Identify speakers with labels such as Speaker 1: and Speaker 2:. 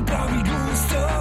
Speaker 1: Bobby Blue Star.